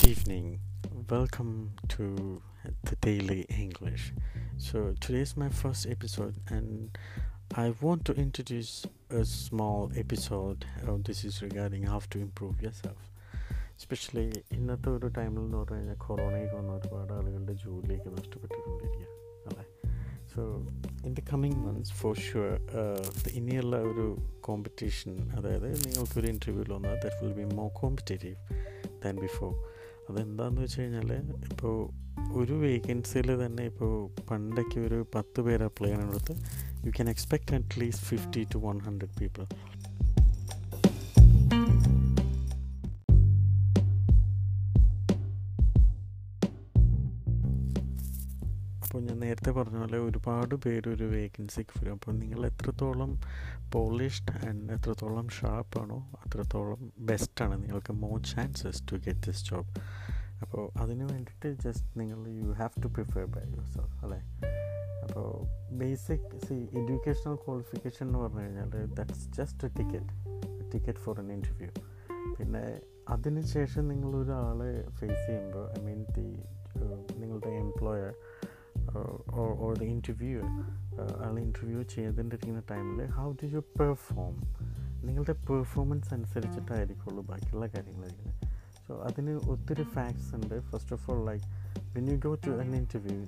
Good evening. Welcome to the Daily English. So, today is my first episode, and I want to introduce a small episode. Uh, this is regarding how to improve yourself. Especially ഇന്നത്തെ ഒരു ടൈമിൽ എന്ന് പറഞ്ഞു കഴിഞ്ഞാൽ കൊറോണയൊക്കെ വന്ന ഒരുപാട് ആളുകളുടെ ജോലിയൊക്കെ നഷ്ടപ്പെട്ടുകൊണ്ടിരിക്കുക അല്ലേ so in the coming months for sure ഇനിയുള്ള ഒരു കോമ്പറ്റീഷൻ അതായത് നിങ്ങൾക്കൊരു ഇന്റർവ്യൂവിൽ വന്നാൽ that will be more competitive than before അതെന്താണെന്ന് വെച്ച് കഴിഞ്ഞാൽ ഇപ്പോൾ ഒരു വേക്കൻസിയിൽ തന്നെ ഇപ്പോൾ പണ്ടൊക്കെ ഒരു പത്ത് പേര് അപ്ലൈ ചെയ്യാനുള്ളത് you can expect at least fifty to one hundred people അപ്പോൾ ഞാൻ നേരത്തെ പറഞ്ഞ പോലെ ഒരുപാട് പേര് ഒരു വേക്കൻസിക്ക് വരും. അപ്പോൾ നിങ്ങൾ എത്രത്തോളം പോളിഷ്ഡ് ആൻഡ് എത്രത്തോളം ഷാർപ്പാണോ അത്രത്തോളം ബെസ്റ്റാണ് നിങ്ങൾക്ക് more chances to get this job അപ്പോൾ അതിന് വേണ്ടിയിട്ട് ജസ്റ്റ് നിങ്ങൾ you have to prefer by yourself അല്ലേ? അപ്പോൾ ബേസിക് സി എഡ്യൂക്കേഷണൽ ക്വാളിഫിക്കേഷൻ എന്ന് പറഞ്ഞു കഴിഞ്ഞാൽ that's just a ticket ticket for an interview പിന്നെ അതിന് ശേഷം നിങ്ങളൊരാളെ ഫേസ് ചെയ്യുമ്പോൾ ഐ മീൻ ദി നിങ്ങളുടെ എംപ്ലോയർ ഓർ ദ ഇന്റർവ്യൂ ആൾ ഇന്റർവ്യൂ ചെയ്തുകൊണ്ടിരിക്കുന്ന ടൈമിൽ ഹൗ ഡു യു പെർഫോം നിങ്ങളുടെ പെർഫോമൻസ് അനുസരിച്ചിട്ടായിരിക്കുള്ളൂ ബാക്കിയുള്ള കാര്യങ്ങളായിരിക്കുന്നത് സോ അതിന് ഒത്തിരി ഫാക്ട്സ് ഉണ്ട്. First of all like when you go to an interview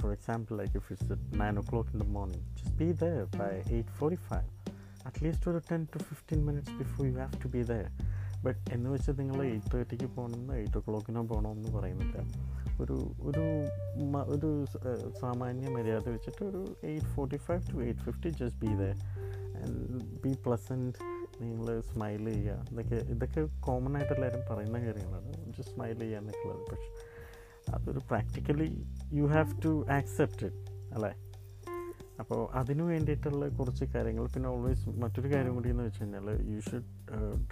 for example like if it's nine o'clock in the morning just be the by eight forty five at least ഒരു ten to fifteen minutes before you have to be the but എന്ന് വെച്ചാൽ നിങ്ങൾ eight തേർട്ടിക്ക് പോകണമെന്ന് eight O ക്ലോക്കിനോ പോകണമെന്ന് പറയുന്നില്ല. ഒരു ഒരു ഒരു സാമാന്യ മര്യാദ വെച്ചിട്ട് ഒരു eight forty five to eight fifty just be the be pleasant നിങ്ങൾ സ്മൈൽ ചെയ്യുക. ഇതൊക്കെ ഇതൊക്കെ കോമൺ ആയിട്ട് എല്ലാവരും പറയുന്ന കാര്യങ്ങളാണ്. ജസ്റ്റ് സ്മൈൽ ചെയ്യുക എന്നൊക്കെയുള്ളത് പക്ഷെ അതൊരു practically you have to accept it അല്ലേ? അപ്പോൾ അതിന് വേണ്ടിയിട്ടുള്ള കുറച്ച് കാര്യങ്ങൾ. പിന്നെ ഓൾവേസ് മറ്റൊരു കാര്യം കൂടി എന്ന് വെച്ച് കഴിഞ്ഞാൽ you should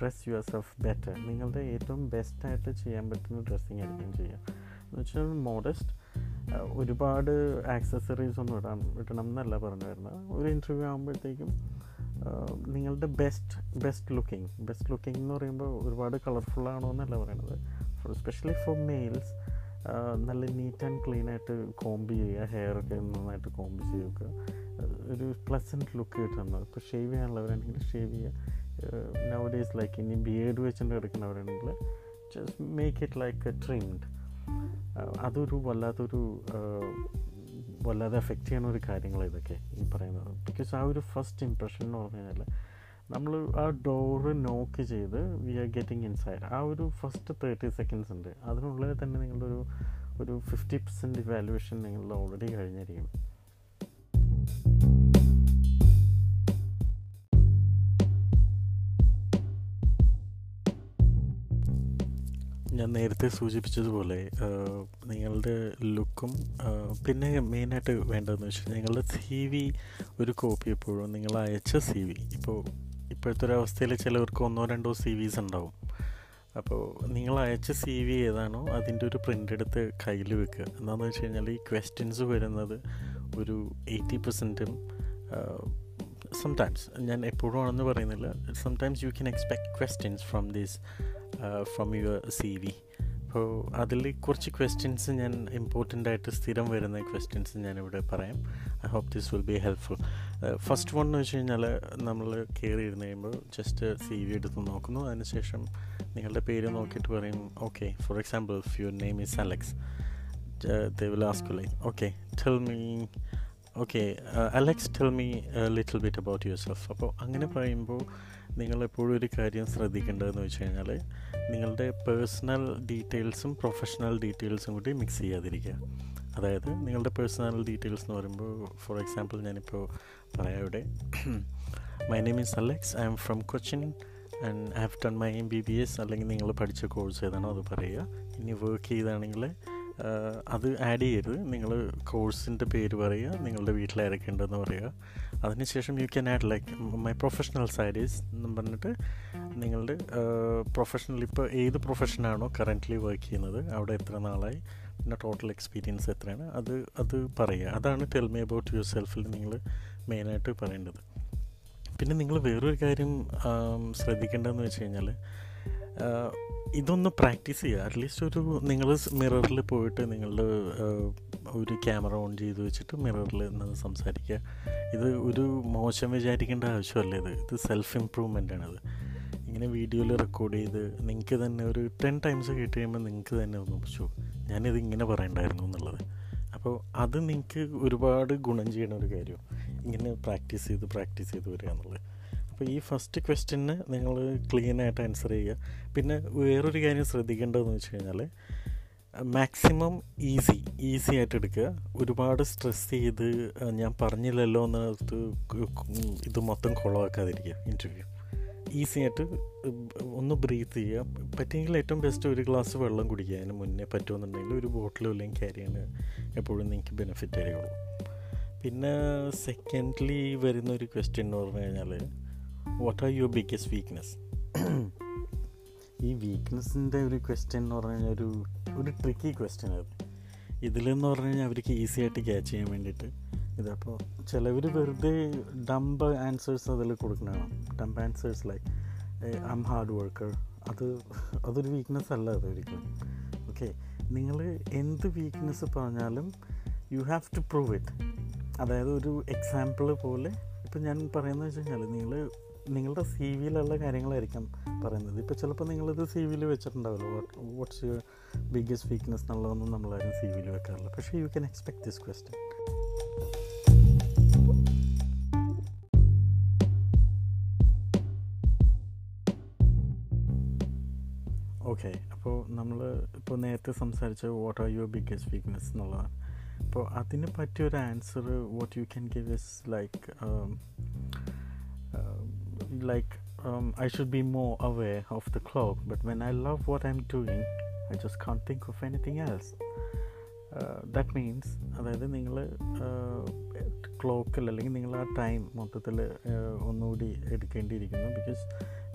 dress yourself better നിങ്ങളുടെ ഏറ്റവും ബെസ്റ്റായിട്ട് ചെയ്യാൻ പറ്റുന്ന ഡ്രസ്സിങ് ആയിരിക്കും ചെയ്യുക. എന്ന് വെച്ചാൽ മോഡസ്റ്റ് ഒരുപാട് ആക്സസറീസ് ഒന്നും ഇടാൻ ഇടണം എന്നല്ല പറഞ്ഞു വരുന്നത്. ഒരു ഇന്റർവ്യൂ ആകുമ്പോഴത്തേക്കും നിങ്ങളുടെ best best looking best looking എന്ന് പറയുമ്പോൾ ഒരുപാട് കളർഫുൾ ആണോ എന്നല്ല പറയണത്. സ്പെഷ്യലി ഫോർ മെയിൽസ് നല്ല നീറ്റ് ആൻഡ് ക്ലീൻ ആയിട്ട് കോംബ് ചെയ്യുക ഹെയർ ഒക്കെ നന്നായിട്ട് കോംബ് ചെയ്യുക. ഒരു പ്ലസന്റ് ലുക്ക് കിട്ടുന്നത് ഇപ്പോൾ ഷേവ് ചെയ്യാനുള്ളവരാണെങ്കിൽ ഷേവ് ചെയ്യുക. നൗ ഡേയ്സ് ലൈക്ക് ഇനി ബിയേഡ് വെച്ചിട്ട് എടുക്കുന്നവരാണെങ്കിൽ just make it like trimmed അതൊരു വല്ലാത്തൊരു വല്ലാതെ എഫക്റ്റ് ചെയ്യുന്ന ഒരു കാര്യങ്ങൾ ഇതൊക്കെ ഈ പറയുന്നത്. ബിക്കോസ് ആ ഒരു ഫസ്റ്റ് ഇമ്പ്രഷൻ എന്ന് പറഞ്ഞു കഴിഞ്ഞാൽ നമ്മൾ ആ ഡോറ് നോക്ക് ചെയ്ത് വി ആർ ഗെറ്റിംഗ് ഇൻസൈഡ് ആ ഒരു ഫസ്റ്റ് തേർട്ടി സെക്കൻഡ്സ് ഉണ്ട്. അതിനുള്ളിൽ തന്നെ നിങ്ങളുടെ ഒരു ഒരു ഫിഫ്റ്റി പെർസെന്റ് വാല്യുവേഷൻ നിങ്ങളുടെ ഓൾറെഡി കഴിഞ്ഞിരിക്കും. ഞാൻ നേരത്തെ സൂചിപ്പിച്ചതുപോലെ നിങ്ങളുടെ ലുക്കും പിന്നെ മെയിനായിട്ട് വേണ്ടതെന്ന് വെച്ചാൽ നിങ്ങളുടെ സി വി ഒരു കോപ്പി എപ്പോഴും നിങ്ങൾ അയച്ച സി വി ഇപ്പോൾ ഇപ്പോഴത്തെ ഒരു അവസ്ഥയിൽ ചിലവർക്ക് ഒന്നോ രണ്ടോ സി വിസ് ഉണ്ടാവും. അപ്പോൾ നിങ്ങൾ അയച്ച സി വി ഏതാണോ അതിന്റെ ഒരു പ്രിന്റ് എടുത്ത് കയ്യിൽ വെക്കുക. എന്താണെന്ന് വെച്ച് കഴിഞ്ഞാൽ ഈ ക്വസ്റ്റ്യൻസ് വരുന്നത് ഒരു എയ്റ്റി പെർസെന്റും സംടൈംസ് ഞാൻ എപ്പോഴും ആണെന്ന് പറയുന്നില്ല. Sometimes you can expect questions from this from your C V അപ്പോൾ അതിൽ കുറച്ച് ക്വസ്റ്റ്യൻസ് ഞാൻ ഇമ്പോർട്ടന്റ് ആയിട്ട് സ്ഥിരം വരുന്ന ക്വസ്റ്റ്യൻസ് ഞാനിവിടെ പറയാം. I hope this will be helpful first one എന്ന് വെച്ച് കഴിഞ്ഞാൽ നമ്മൾ കയറി ഇരുന്ന് കഴിയുമ്പോൾ ജസ്റ്റ് സി വി എടുത്ത് നോക്കുന്നു. അതിനുശേഷം നിങ്ങളുടെ പേര് നോക്കിയിട്ട് പറയും okay for example if your name is Alex they will ask like okay tell me okay Alex tell me little bit about yourself അപ്പോൾ അങ്ങനെ പറയുമ്പോൾ നിങ്ങൾ എപ്പോഴും ഒരു കാര്യം ശ്രദ്ധിക്കേണ്ടതെന്ന് വെച്ച് കഴിഞ്ഞാൽ നിങ്ങളുടെ പേഴ്സണൽ ഡീറ്റെയിൽസും പ്രൊഫഷണൽ ഡീറ്റെയിൽസും കൂടി മിക്സ് ചെയ്യാതിരിക്കുക. അതായത് നിങ്ങളുടെ പേഴ്സണൽ ഡീറ്റെയിൽസ് എന്ന് പറയുമ്പോൾ ഫോർ എക്സാമ്പിൾ ഞാനിപ്പോൾ പറയാം ഇവിടെ. My name is Alex I am from Cochin and done my M B B S അല്ലെങ്കിൽ നിങ്ങൾ പഠിച്ച കോഴ്സ് ഏതാണോ അത് പറയുക. ഇനി വർക്ക് ചെയ്താണെങ്കിൽ അത് ആഡ് ചെയ്യരുത് നിങ്ങൾ കോഴ്സിന്റെ പേര് പറയുക നിങ്ങളുടെ വീട്ടിലാരൊക്കെ ഉണ്ടെന്ന് പറയുക. അതിനുശേഷം you can add like my professional saris എന്ന് പറഞ്ഞിട്ട് നിങ്ങളുടെ പ്രൊഫഷണൽ ഇപ്പോൾ ഏത് പ്രൊഫഷനാണോ കറന്റ്ലി വർക്ക് ചെയ്യുന്നത് അവിടെ എത്ര നാളായി പിന്നെ ടോട്ടൽ എക്സ്പീരിയൻസ് എത്രയാണ് അത് അത് പറയുക. അതാണ് ടെൽ മീ അബൌട്ട് യുവർ സെൽഫിൽ നിങ്ങൾ മെയിനായിട്ട് പറയേണ്ടത്. പിന്നെ നിങ്ങൾ വേറൊരു കാര്യം ശ്രദ്ധിക്കേണ്ടതെന്ന് വെച്ച് കഴിഞ്ഞാൽ ഇതൊന്ന് പ്രാക്ടീസ് ചെയ്യുക. അറ്റ്ലീസ്റ്റ് ഒരു നിങ്ങൾ മിററിൽ പോയിട്ട് നിങ്ങളുടെ ഒരു ക്യാമറ ഓൺ ചെയ്ത് വെച്ചിട്ട് മിററിൽ നിന്ന് സംസാരിക്കുക. ഇത് ഒരു മോശം വിചാരിക്കേണ്ട ആവശ്യമല്ല ഇത്. ഇത് സെൽഫ് ഇമ്പ്രൂവ്മെന്റ് ആണിത് ഇങ്ങനെ വീഡിയോയിൽ റെക്കോർഡ് ചെയ്ത് നിങ്ങൾക്ക് തന്നെ ഒരു ടെൻ ടൈംസ് കേട്ട് കഴിയുമ്പോൾ നിങ്ങൾക്ക് തന്നെ ഒന്ന് പക്ഷോ ഞാനിത് ഇങ്ങനെ പറയണ്ടായിരുന്നു എന്നുള്ളത്. അപ്പോൾ അത് നിങ്ങൾക്ക് ഒരുപാട് ഗുണം ചെയ്യുന്ന ഒരു കാര്യം ഇങ്ങനെ പ്രാക്ടീസ് ചെയ്ത് പ്രാക്ടീസ് ചെയ്ത് വരിക എന്നുള്ളത്. അപ്പോൾ ഈ ഫസ്റ്റ് ക്വസ്റ്റ്യന് നിങ്ങൾ ക്ലീൻ ആയിട്ട് ആൻസർ ചെയ്യുക. പിന്നെ വേറൊരു കാര്യം ശ്രദ്ധിക്കേണ്ടതെന്ന് വെച്ച് കഴിഞ്ഞാൽ മാക്സിമം ഈസി ഈസി ആയിട്ട് എടുക്കുക. ഒരുപാട് സ്ട്രെസ് ചെയ്ത് ഞാൻ പറഞ്ഞില്ലല്ലോ എന്ന് ഇത് മൊത്തം കുളമാക്കാതിരിക്കുക ഇന്റർവ്യൂ ഈസി ആയിട്ട് ഒന്ന് ബ്രീത്ത് ചെയ്യുക. പറ്റിയെങ്കിൽ ഏറ്റവും ബെസ്റ്റ് ഒരു ഗ്ലാസ് വെള്ളം കുടിക്കുക. അതിന് മുന്നേ പറ്റുമെന്നുണ്ടെങ്കിൽ ഒരു ബോട്ടിലും അല്ലെങ്കിൽ ക്യാരിയാണ് എപ്പോഴും നിങ്ങൾക്ക് ബെനിഫിറ്റ് ആയിരിക്കുള്ളൂ പിന്നെ സെക്കൻഡ്ലി വരുന്ന ഒരു ക്വസ്റ്റ്യൻ എന്ന് പറഞ്ഞു കഴിഞ്ഞാൽ what are your biggest weakness ഈ വീക്ക്നെസ്സിന്റെ ഒരു ക്വസ്റ്റ്യൻ എന്ന് പറഞ്ഞു കഴിഞ്ഞാൽ ഒരു ഒരു ട്രിക്കി ക്വസ്റ്റ്യൻ അത്. ഇതിലെന്ന് പറഞ്ഞു കഴിഞ്ഞാൽ അവർക്ക് ഈസി ആയിട്ട് ക്യാച്ച് ചെയ്യാൻ വേണ്ടിയിട്ട്. ഇതപ്പോൾ ചിലവർ വെറുതെ ഡംബ് ആൻസേഴ്സ് അതിൽ കൊടുക്കണതാണ് dumb answers like I hard worker അത് അതൊരു വീക്ക്നെസ് അല്ല അത് ഒരിക്കലും. ഓക്കെ നിങ്ങൾ എന്ത് വീക്ക്നെസ് പറഞ്ഞാലും you have to prove it അതായത് ഒരു എക്സാമ്പിൾ പോലെ ഇപ്പം ഞാൻ പറയുന്നത് വെച്ച് കഴിഞ്ഞാൽ നിങ്ങൾ നിങ്ങളുടെ സി വിയിലുള്ള കാര്യങ്ങളായിരിക്കാം പറയുന്നത്. ഇപ്പോൾ ചിലപ്പോൾ നിങ്ങളിത് സി വിയിൽ വെച്ചിട്ടുണ്ടാവില്ല. വാട്ട്സ് യുവർ ബിഗ്ഗസ്റ്റ് വീക്ക്നെസ് എന്നുള്ളതൊന്നും നമ്മളാരും സി വിയിൽ വെക്കാറില്ല. പക്ഷേ you can expect this question okay അപ്പോൾ നമ്മൾ ഇപ്പോൾ നേരത്തെ സംസാരിച്ച what are your biggest weakness എന്നുള്ളതാണ് അപ്പോൾ അതിന് പറ്റിയൊരു answer what you can give is like like um, I should be more aware of the clock, but when I love what I'm doing, I just can't think of anything else. That means അതായത് നിങ്ങൾ ക്ലോക്കിൽ അല്ലെങ്കിൽ നിങ്ങൾ ആ time മൊത്തത്തിൽ ഒന്നുകൂടി എടുക്കേണ്ടിയിരിക്കുന്നു. Because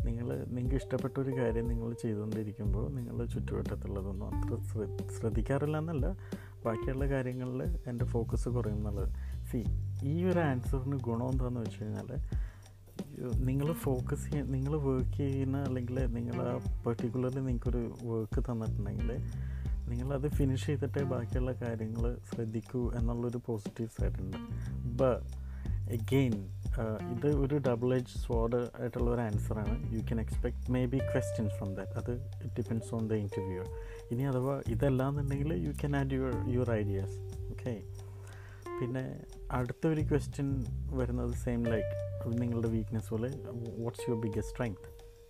നിങ്ങൾ നിങ്ങൾക്ക് ഇഷ്ടപ്പെട്ട ഒരു കാര്യം നിങ്ങൾ ചെയ്തുകൊണ്ടിരിക്കുമ്പോൾ നിങ്ങൾ ചുറ്റുവട്ടത്തുള്ളതൊന്നും അത്ര ശ്രദ്ധിക്കാറില്ല എന്നല്ല. ബാക്കിയുള്ള കാര്യങ്ങളിൽ എന്റെ ഫോക്കസ് കുറയും എന്നുള്ളത് സി ഈ ഒരു ആൻസറിന് ഗുണം എന്താണെന്ന് വെച്ച് കഴിഞ്ഞാൽ നിങ്ങൾ ഫോക്കസ് ചെയ്യ നിങ്ങൾ വർക്ക് ചെയ്യുന്ന അല്ലെങ്കിൽ നിങ്ങൾ ആ പെർട്ടിക്കുലർലി നിങ്ങൾക്കൊരു വർക്ക് തന്നിട്ടുണ്ടെങ്കിൽ നിങ്ങളത് ഫിനിഷ് ചെയ്തിട്ടേ ബാക്കിയുള്ള കാര്യങ്ങൾ ശ്രദ്ധിക്കൂ എന്നുള്ളൊരു പോസിറ്റീവ് സൈഡ് ഉണ്ട്. ബ എഗെയിൻ ഇത് ഒരു ഡബിൾ എജ് സ്വാഡ് ആയിട്ടുള്ള ഒരു ആൻസറാണ് you can expect maybe questions from that അത് it depends on the interview ഇനി അഥവാ ഇതല്ല എന്നുണ്ടെങ്കിൽ you can add your your ideas okay പിന്നെ അടുത്ത ഒരു ക്വസ്റ്റ്യൻ വരുന്നത് സെയിം ലൈക്ക് നിങ്ങളുടെ വീക്ക്നെസ് പോലെ what's your biggest strength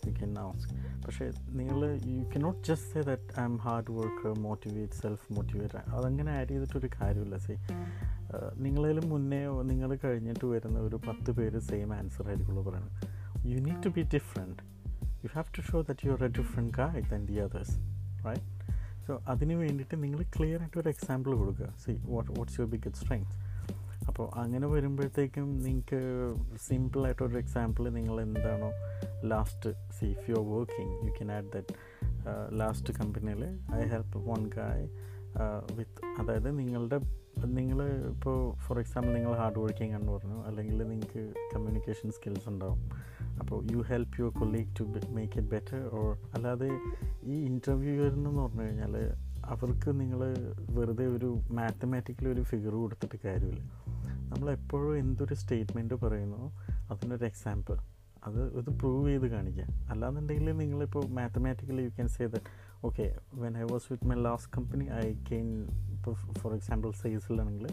you can ask പക്ഷേ നിങ്ങൾ you can not just say that I am hard work motivate self motivate അതങ്ങനെ ആഡ് ചെയ്തിട്ടൊരു കാര്യമില്ല സേ നിങ്ങളതിലും മുന്നേ നിങ്ങൾ കഴിഞ്ഞിട്ട് വരുന്ന ഒരു പത്ത് പേര് സെയിം ആൻസർ ആയിരിക്കുള്ളൂ പറയുന്നത് you need to be different you have to show that you are a different guy than the others right so അതിന് വേണ്ടിയിട്ട് നിങ്ങൾ ക്ലിയർ ആയിട്ട് ഒരു എക്സാമ്പിൾ കൊടുക്കുക. See what what's your biggest strength അപ്പോൾ അങ്ങനെ വരുമ്പോഴത്തേക്കും നിങ്ങൾക്ക് സിമ്പിളായിട്ടൊരു എക്സാമ്പിൾ നിങ്ങൾ എന്താണോ last C if you are working you can add that last കമ്പനിയിൽ I help one guy with അതായത് നിങ്ങളുടെ നിങ്ങൾ ഇപ്പോൾ ഫോർ എക്സാമ്പിൾ നിങ്ങൾ ഹാർഡ് വർക്കിംഗ് ആണെന്ന് പറഞ്ഞു അല്ലെങ്കിൽ നിങ്ങൾക്ക് കമ്മ്യൂണിക്കേഷൻ സ്കിൽസ് ഉണ്ടാവും അപ്പോൾ you help your colleague to make it better or അല്ലാതെ ഈ ഇന്റർവ്യൂവറിനെന്ന് പറഞ്ഞു കഴിഞ്ഞാൽ അവർക്ക് നിങ്ങൾ വെറുതെ ഒരു മാത്തമാറ്റിക്കലി ഒരു ഫിഗർ കൊടുത്തിട്ട് കാര്യമില്ല. നമ്മളെപ്പോഴും എന്തൊരു സ്റ്റേറ്റ്മെന്റ് പറയുന്നു അതിനൊരു എക്സാമ്പിൾ അത് ഇത് പ്രൂവ് ചെയ്ത് കാണിക്കുക അല്ലാന്നുണ്ടെങ്കിൽ നിങ്ങളിപ്പോൾ mathematically you can say that okay when I was with my last company I gain ഇപ്പോൾ for example സെയിൽസിലാണെങ്കിൽ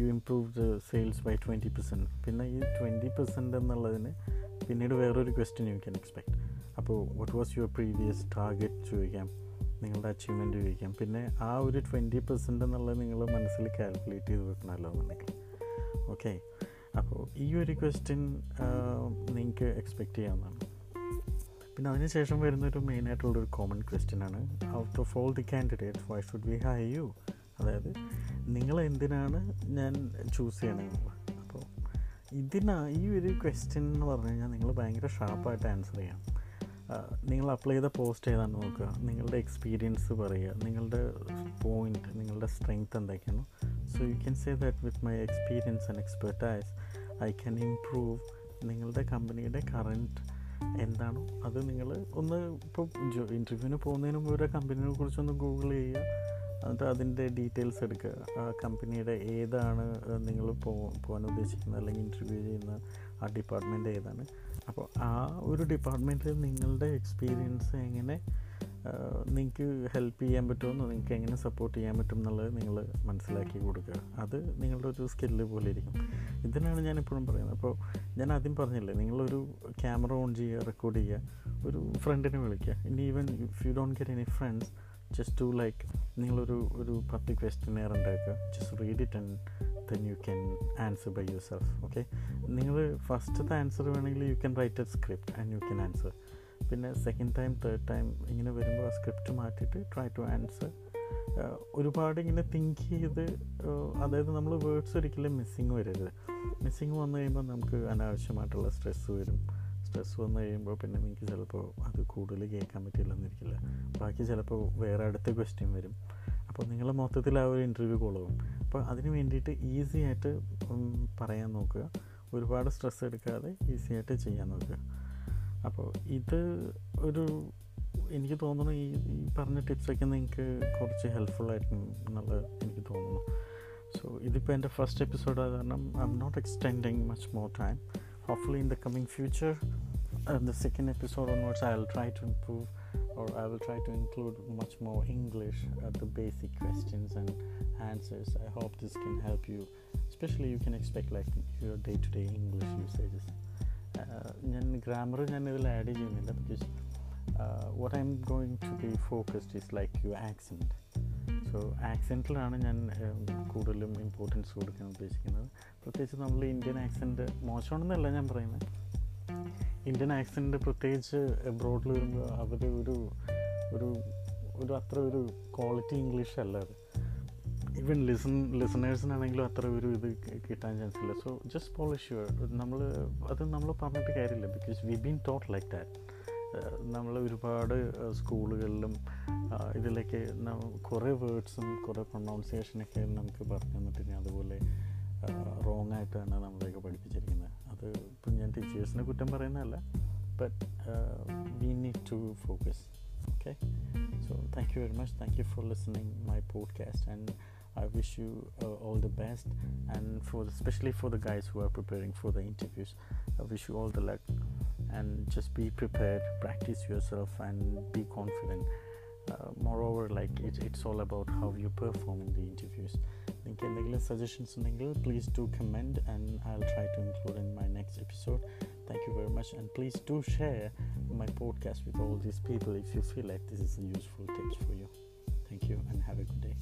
you improve the sales by twenty percent പിന്നെ ഈ ട്വന്റി പെർസെന്റ് എന്നുള്ളതിന് പിന്നീട് വേറൊരു ക്വസ്റ്റ്യൻ യു ക്യാൻ എക്സ്പെക്ട് അപ്പോൾ what was your previous target ചോദിക്കാം. നിങ്ങളുടെ achievement ചോദിക്കാം. പിന്നെ ആ ഒരു ട്വന്റി പെർസെന്റ് എന്നുള്ളത് നിങ്ങൾ മനസ്സിൽ കാൽക്കുലേറ്റ് ചെയ്ത് വെക്കണമല്ലോ എന്നുണ്ടെങ്കിൽ. ഓക്കെ അപ്പോൾ ഈ ഒരു ക്വസ്റ്റ്യൻ നിങ്ങൾക്ക് എക്സ്പെക്റ്റ് ചെയ്യാവുന്നതാണ്. പിന്നെ അതിനുശേഷം വരുന്നൊരു മെയിനായിട്ടുള്ളൊരു കോമൺ ക്വസ്റ്റ്യൻ ആണ്. Out of all the candidate why should we hire you അതായത് നിങ്ങൾ എന്തിനാണ് ഞാൻ ചൂസ് ചെയ്യണമെന്നുള്ളത് അപ്പോൾ ഇതിനാ ഈ ഒരു ക്വസ്റ്റ്യൻ എന്ന് പറഞ്ഞു കഴിഞ്ഞാൽ നിങ്ങൾ ഭയങ്കര ഷാർപ്പായിട്ട് ആൻസർ ചെയ്യാം. നിങ്ങൾ അപ്ലൈ ചെയ്ത പോസ്റ്റ് ഏതാണെന്ന് നോക്കുക. നിങ്ങളുടെ എക്സ്പീരിയൻസ് പറയുക. നിങ്ങളുടെ പോയിന്റ് നിങ്ങളുടെ സ്ട്രെങ്ത് എന്തൊക്കെയാണ്. So you can say that with my experience and expertise I can improve നിങ്ങളുടെ കമ്പനിയുടെ കറന്റ് എന്താണോ. അത് നിങ്ങൾ ഒന്ന് ഇപ്പോൾ ഇന്റർവ്യൂവിന് പോകുന്നതിന് മുമ്പ് ഒരു കമ്പനിയെ കുറിച്ചൊന്ന് ഗൂഗിൾ ചെയ്യുക. എന്നിട്ട് അതിന്റെ ഡീറ്റെയിൽസ് എടുക്കുക. ആ കമ്പനിയുടെ ഏതാണ് നിങ്ങൾ പോ പോകാൻ ഉദ്ദേശിക്കുന്നത് അല്ലെങ്കിൽ ഇന്റർവ്യൂ ചെയ്യുന്ന ആ ഡിപ്പാർട്ട്മെന്റ് ഏതാണ്. അപ്പോൾ ആ ഒരു ഡിപ്പാർട്ട്മെന്റിൽ നിങ്ങളുടെ എക്സ്പീരിയൻസ് എങ്ങനെ നിങ്ങൾക്ക് ഹെൽപ്പ് ചെയ്യാൻ പറ്റുമെന്ന്? നിങ്ങൾക്ക് എങ്ങനെ സപ്പോർട്ട് ചെയ്യാൻ പറ്റും എന്നുള്ളത് നിങ്ങൾ മനസ്സിലാക്കി കൊടുക്കുക. അത് നിങ്ങളുടെ ഒരു സ്കില്ല് പോലെ ഇരിക്കും. ഇതിനാണ് ഞാൻ എപ്പോഴും പറയുന്നത്. അപ്പോൾ ഞാൻ ആദ്യം പറഞ്ഞില്ലേ നിങ്ങളൊരു ക്യാമറ ഓൺ ചെയ്യുക റെക്കോർഡ് ചെയ്യുക ഒരു ഫ്രണ്ടിനെ വിളിക്കുക. ഇനി even if you don't get any friends just to like നിങ്ങളൊരു ഒരു പത്ത് ക്വസ്റ്റ്യനെയർ ഉണ്ടാക്കുക. Just read it and then you can answer by yourself okay നിങ്ങൾ ഫസ്റ്റത്തെ ആൻസർ വേണമെങ്കിൽ you can write a script and you can answer പിന്നെ second time third time ഇങ്ങനെ വരുമ്പോൾ ആ സ്ക്രിപ്റ്റ് മാറ്റിയിട്ട് ട്രൈ ടു ആൻസർ ഒരുപാട് ഇങ്ങനെ തിങ്ക് ചെയ്ത് അതായത് നമ്മൾ വേർഡ്സ് ഒരിക്കലും മിസ്സിങ് വരരുത് മിസ്സിങ് വന്നു കഴിയുമ്പോൾ നമുക്ക് അനാവശ്യമായിട്ടുള്ള സ്ട്രെസ്സ് വരും. സ്ട്രെസ് വന്നു കഴിയുമ്പോൾ പിന്നെ നിങ്ങൾക്ക് ചിലപ്പോൾ അത് കൂടുതൽ കേൾക്കാൻ പറ്റില്ലെന്നിരിക്കില്ല. ബാക്കി ചിലപ്പോൾ വേറെ അടുത്ത ക്വസ്റ്റ്യൻ വരും. അപ്പോൾ നിങ്ങൾ മൊത്തത്തിൽ ആ ഒരു ഇന്റർവ്യൂ കൊള്ളും അപ്പോൾ അതിന് വേണ്ടിയിട്ട് ഈസി ആയിട്ട് പറയാൻ നോക്കുക. ഒരുപാട് സ്ട്രെസ് എടുക്കാതെ ഈസി ആയിട്ട് ചെയ്യാൻ നോക്കുക. അപ്പോൾ ഇത് ഒരു എനിക്ക് തോന്നുന്നു ഈ ഈ പറഞ്ഞ ടിപ്സൊക്കെ നിങ്ങൾക്ക് കുറച്ച് ഹെൽപ്ഫുൾ ആയിരിക്കും എന്നുള്ളത് എനിക്ക് തോന്നുന്നു സോ ഇതിപ്പോൾ എന്റെ ഫസ്റ്റ് എപ്പിസോഡ് ആയത് കാരണം I am not extending much more time hopefully in the coming future uh, the second episode onwards i'll try to improve or i will try to include much more english uh, the basic questions and answers i hope this can help you especially you can expect like your day-to-day english usages ഞാൻ grammar ഞാൻ ഇതിൽ add ചെയ്യുന്നില്ല because what I am going to be focused is like you accent so ആക്സെന്റിലാണ് ഞാൻ കൂടുതലും importance കൊടുക്കാൻ ഉദ്ദേശിക്കുന്നത്. പ്രത്യേകിച്ച് നമ്മൾ ഇന്ത്യൻ ആക്സെന്റ് മോശമാണെന്നല്ല ഞാൻ പറയുന്നത് ഇന്ത്യൻ ആക്സെന്റ് പ്രത്യേകിച്ച് എബ്രോഡിൽ വരുമ്പോൾ അവർ ഒരു ഒരു ഒരു അത്ര ഒരു ക്വാളിറ്റി ഇംഗ്ലീഷ് അല്ല അത്. ഈവൻ ലിസൺ ലിസണേഴ്സിനാണെങ്കിലും അത്ര ഒരു ഇത് കിട്ടാൻ ചാൻസ് ഇല്ല. സോ ജസ്റ്റ് പോളിഷ് യുവർ നമ്മൾ അത് നമ്മൾ പറഞ്ഞിട്ട് കാര്യമില്ല. Because we been taught like that നമ്മൾ ഒരുപാട് സ്കൂളുകളിലും ഇതിലേക്ക് കുറേ വേർഡ്സും കുറേ പ്രൊണൗൺസിയേഷനൊക്കെ നമുക്ക് പറഞ്ഞു തന്നിട്ട് അതുപോലെ റോങ് ആയിട്ടാണ് നമ്മളെയൊക്കെ പഠിപ്പിച്ചിരിക്കുന്നത്. അത് ഇപ്പം ഞാൻ ടീച്ചേഴ്സിനെ കുറ്റം പറയുന്നതല്ല. But we need to focus okay so thank you very much thank you for listening my podcast and I wish you uh, all the best, and for the, especially for the guys who are preparing for the interviews, I wish you all the luck. And just be prepared, practice yourself, and be confident. Uh, moreover, like it, it's all about how you perform in the interviews. നിങ്ങൾക്ക് എന്തെങ്കിലും suggestions ഉണ്ടെങ്കിൽ please do comment and I will try to include in my next episode thank you very much and please do share my podcast with all these people if you feel like this is useful tips for you thank you and have a good day